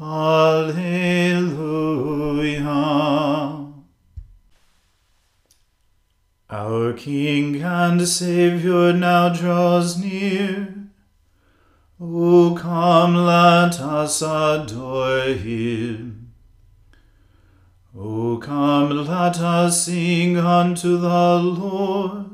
Alleluia. Our King and Saviour now draws near. O come, let us adore him. O come, let us sing unto the Lord.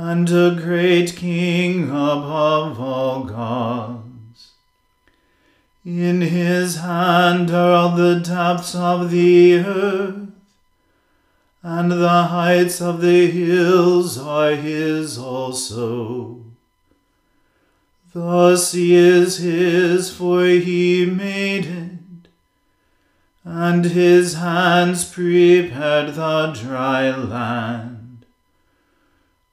and a great King above all gods. In his hand are all the depths of the earth and the heights of the hills are his also. The sea is his, for he made it, and his hands prepared the dry land.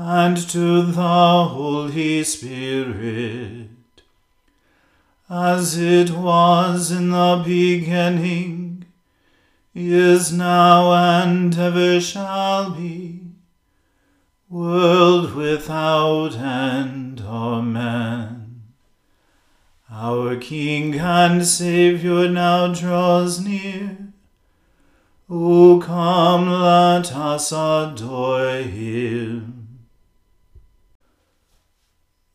and to the Holy Spirit, as it was in the beginning is now and ever shall be, world without end. Amen. Our King and Saviour now draws near. O come, let us adore him.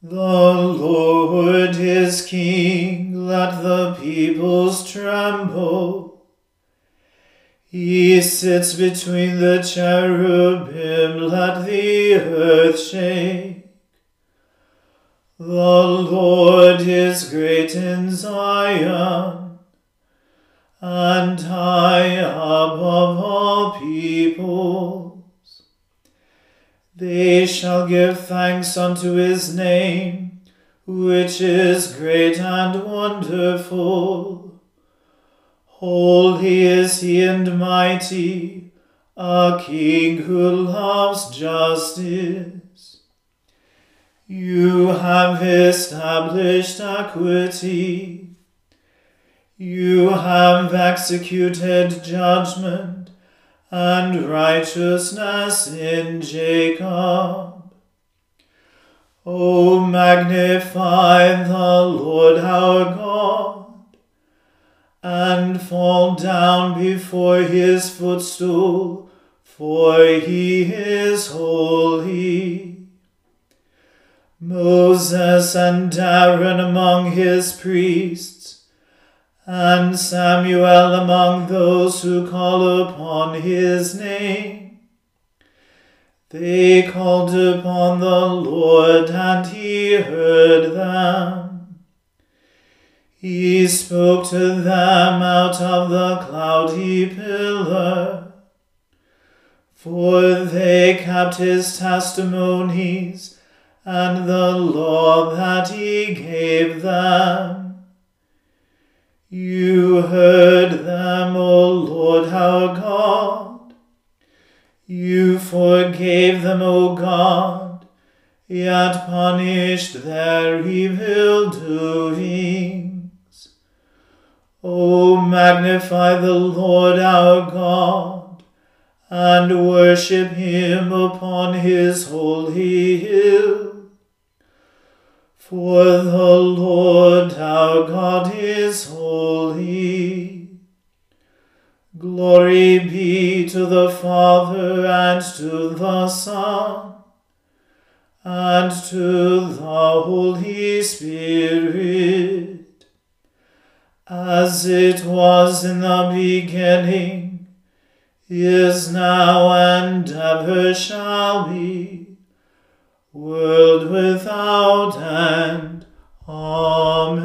The Lord is King, let the peoples tremble. He sits between the cherubim, let the earth shake. The Lord is great in Zion, and high above all peoples. They shall give thanks unto his name, which is great and wonderful. Holy is he and mighty, a king who loves justice. You have established equity. You have executed judgment and righteousness in Jacob. O magnify the Lord our God and fall down before his footstool, for he is holy. Moses and Aaron among his priests, and Samuel among those who call upon his name. They called upon the Lord, and he heard them. He spoke to them out of the cloudy pillar. For they kept his testimonies and the law that he gave them. You heard them, O Lord our God. You forgave them, O God, yet punished their evil doings. O magnify the Lord our God, and worship him upon his holy hill. For the Lord our God is holy. Glory be to the Father and to the Son and to the Holy Spirit, as it was in the beginning, is now, and ever shall be world without end. Amen.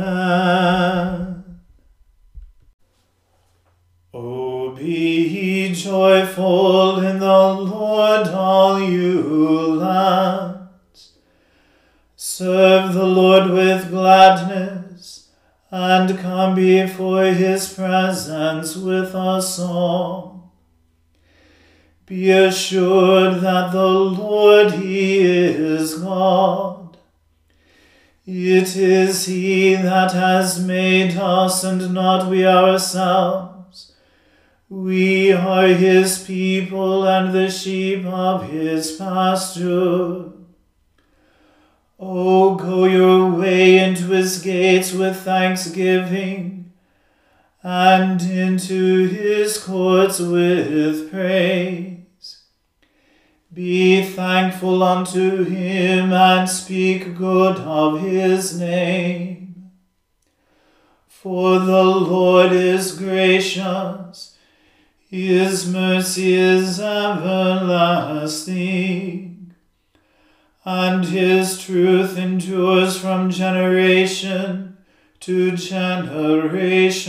O be joyful in the Lord, all you lands. Serve the Lord with gladness, and come before his presence with a song. Be assured that the Lord He is God. It is He that has made us and not we ourselves. We are His people and the sheep of His pasture. O go your way into His gates with thanksgiving and into his courts with praise. Be thankful unto him and speak good of his name. For the Lord is gracious, his mercy is everlasting, and his truth endures from generation to generation.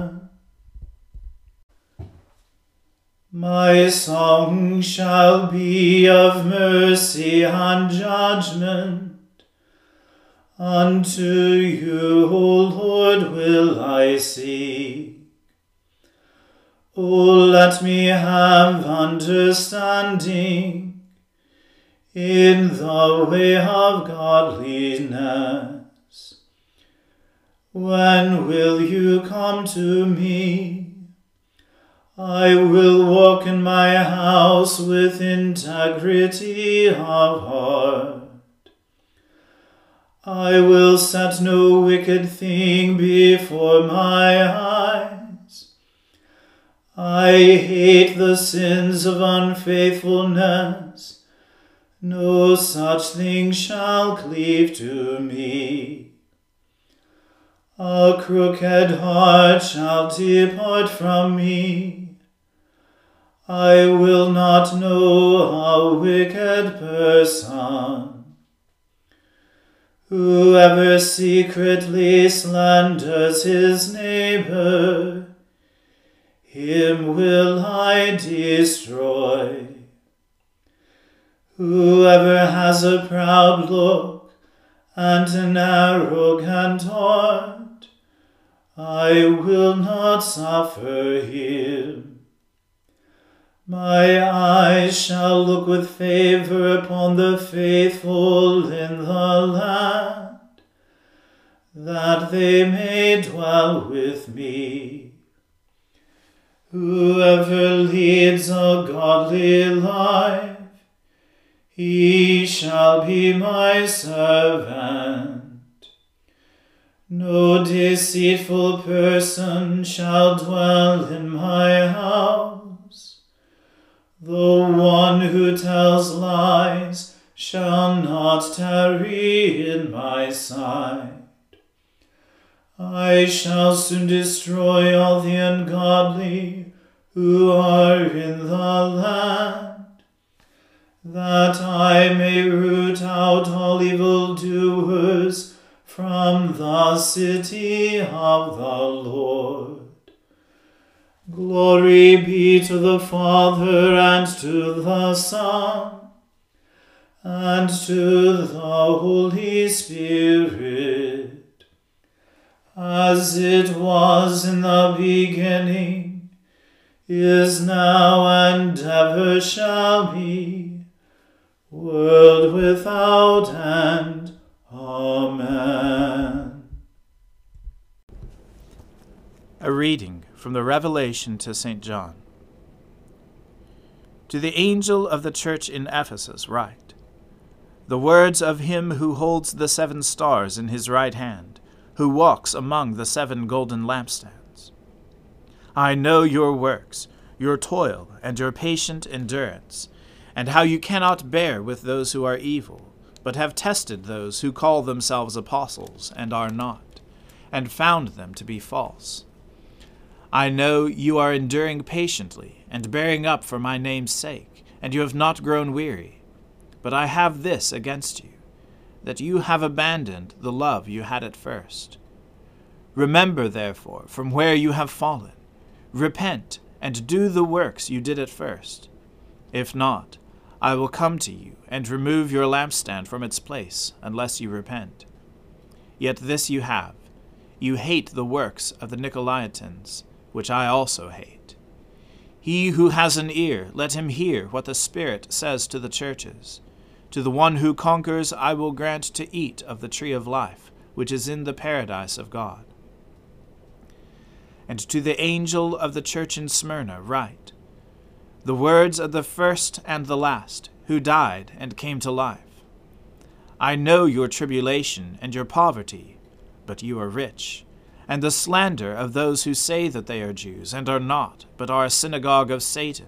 My song shall be of mercy and judgment. Unto you, O Lord, will I seek. O let me have understanding in the way of godliness. When will you come to me? I will walk in my house with integrity of heart. I will set no wicked thing before my eyes. I hate the sins of unfaithfulness. No such thing shall cleave to me. A crooked heart shall depart from me. I will not know a wicked person. Whoever secretly slanders his neighbor, him will I destroy. Whoever has a proud look and an arrogant heart, I will not suffer him. My eyes shall look with favor upon the faithful in the land, that they may dwell with me. Whoever leads a godly life, he shall be my servant. No deceitful person shall dwell in my house. The one who tells lies shall not tarry in my sight. I shall soon destroy all the ungodly who are in the land, that I may root out all evildoers from the city of the Lord. Glory be to the Father and to the Son and to the Holy Spirit, as it was in the beginning, is now, and ever shall be, world without end. Amen. A reading from the Revelation to St. John. To the angel of the church in Ephesus, write The words of him who holds the seven stars in his right hand, who walks among the seven golden lampstands. I know your works, your toil, and your patient endurance, and how you cannot bear with those who are evil, but have tested those who call themselves apostles and are not, and found them to be false. I know you are enduring patiently and bearing up for my name's sake, and you have not grown weary. But I have this against you, that you have abandoned the love you had at first. Remember, therefore, from where you have fallen. Repent, and do the works you did at first. If not, I will come to you and remove your lampstand from its place, unless you repent. Yet this you have you hate the works of the Nicolaitans which I also hate. He who has an ear, let him hear what the Spirit says to the churches. To the one who conquers, I will grant to eat of the tree of life, which is in the paradise of God. And to the angel of the church in Smyrna, write The words of the first and the last, who died and came to life. I know your tribulation and your poverty, but you are rich and the slander of those who say that they are Jews and are not, but are a synagogue of Satan.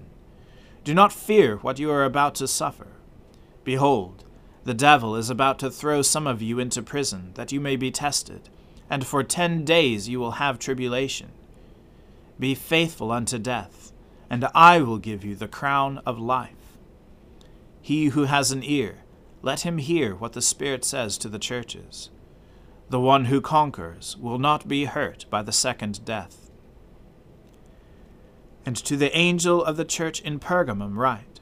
Do not fear what you are about to suffer. Behold, the devil is about to throw some of you into prison, that you may be tested, and for ten days you will have tribulation. Be faithful unto death, and I will give you the crown of life. He who has an ear, let him hear what the Spirit says to the churches. The one who conquers will not be hurt by the second death. And to the angel of the church in Pergamum write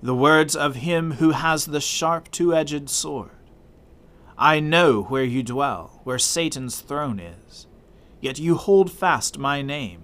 The words of him who has the sharp two edged sword. I know where you dwell, where Satan's throne is. Yet you hold fast my name,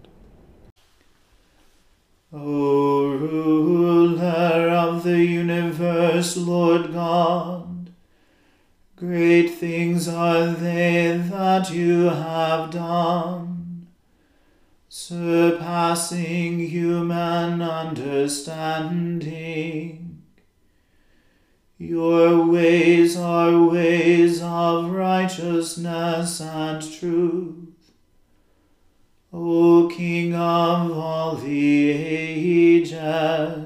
O ruler of the universe, Lord God, Great things are they that you have done, surpassing human understanding. Your ways are ways of righteousness and truth. O King of all the ages,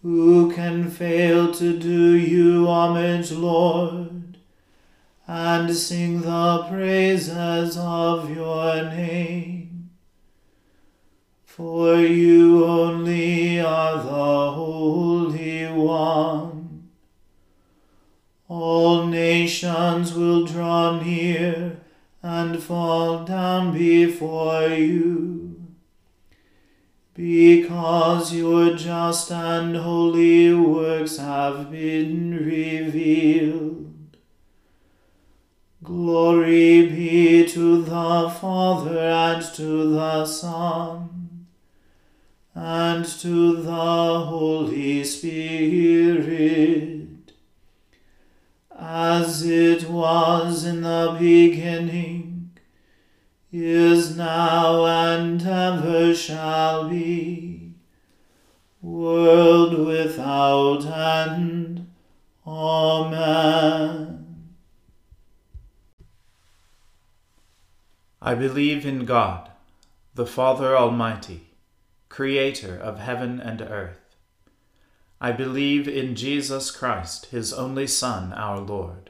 who can fail to do you homage, Lord, and sing the praises of your name? For you only are the Holy One. All nations will draw near and fall down before you. Because your just and holy works have been revealed. Glory be to the Father and to the Son and to the Holy Spirit it was in the beginning, is now, and ever shall be, world without end. Amen. I believe in God, the Father Almighty, creator of heaven and earth. I believe in Jesus Christ, his only Son, our Lord.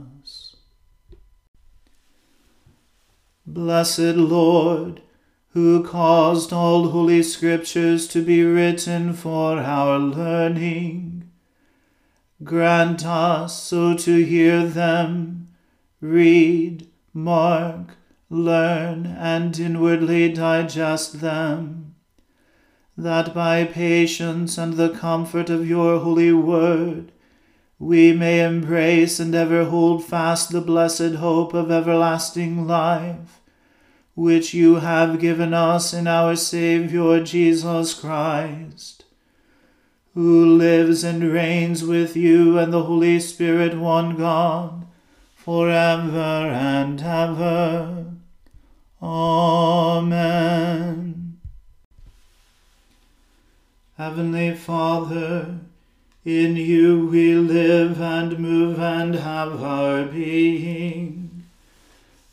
Blessed Lord, who caused all holy scriptures to be written for our learning, grant us so to hear them, read, mark, learn, and inwardly digest them that by patience and the comfort of your holy word we may embrace and ever hold fast the blessed hope of everlasting life, which you have given us in our Saviour Jesus Christ, who lives and reigns with you and the Holy Spirit, one God, for ever and ever. Amen. Heavenly Father, in you we live and move and have our being.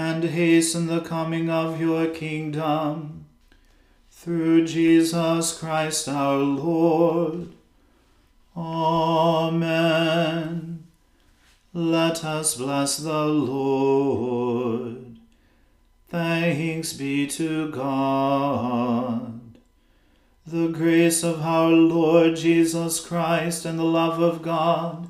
and hasten the coming of your kingdom. Through Jesus Christ our Lord. Amen. Let us bless the Lord. Thanks be to God. The grace of our Lord Jesus Christ and the love of God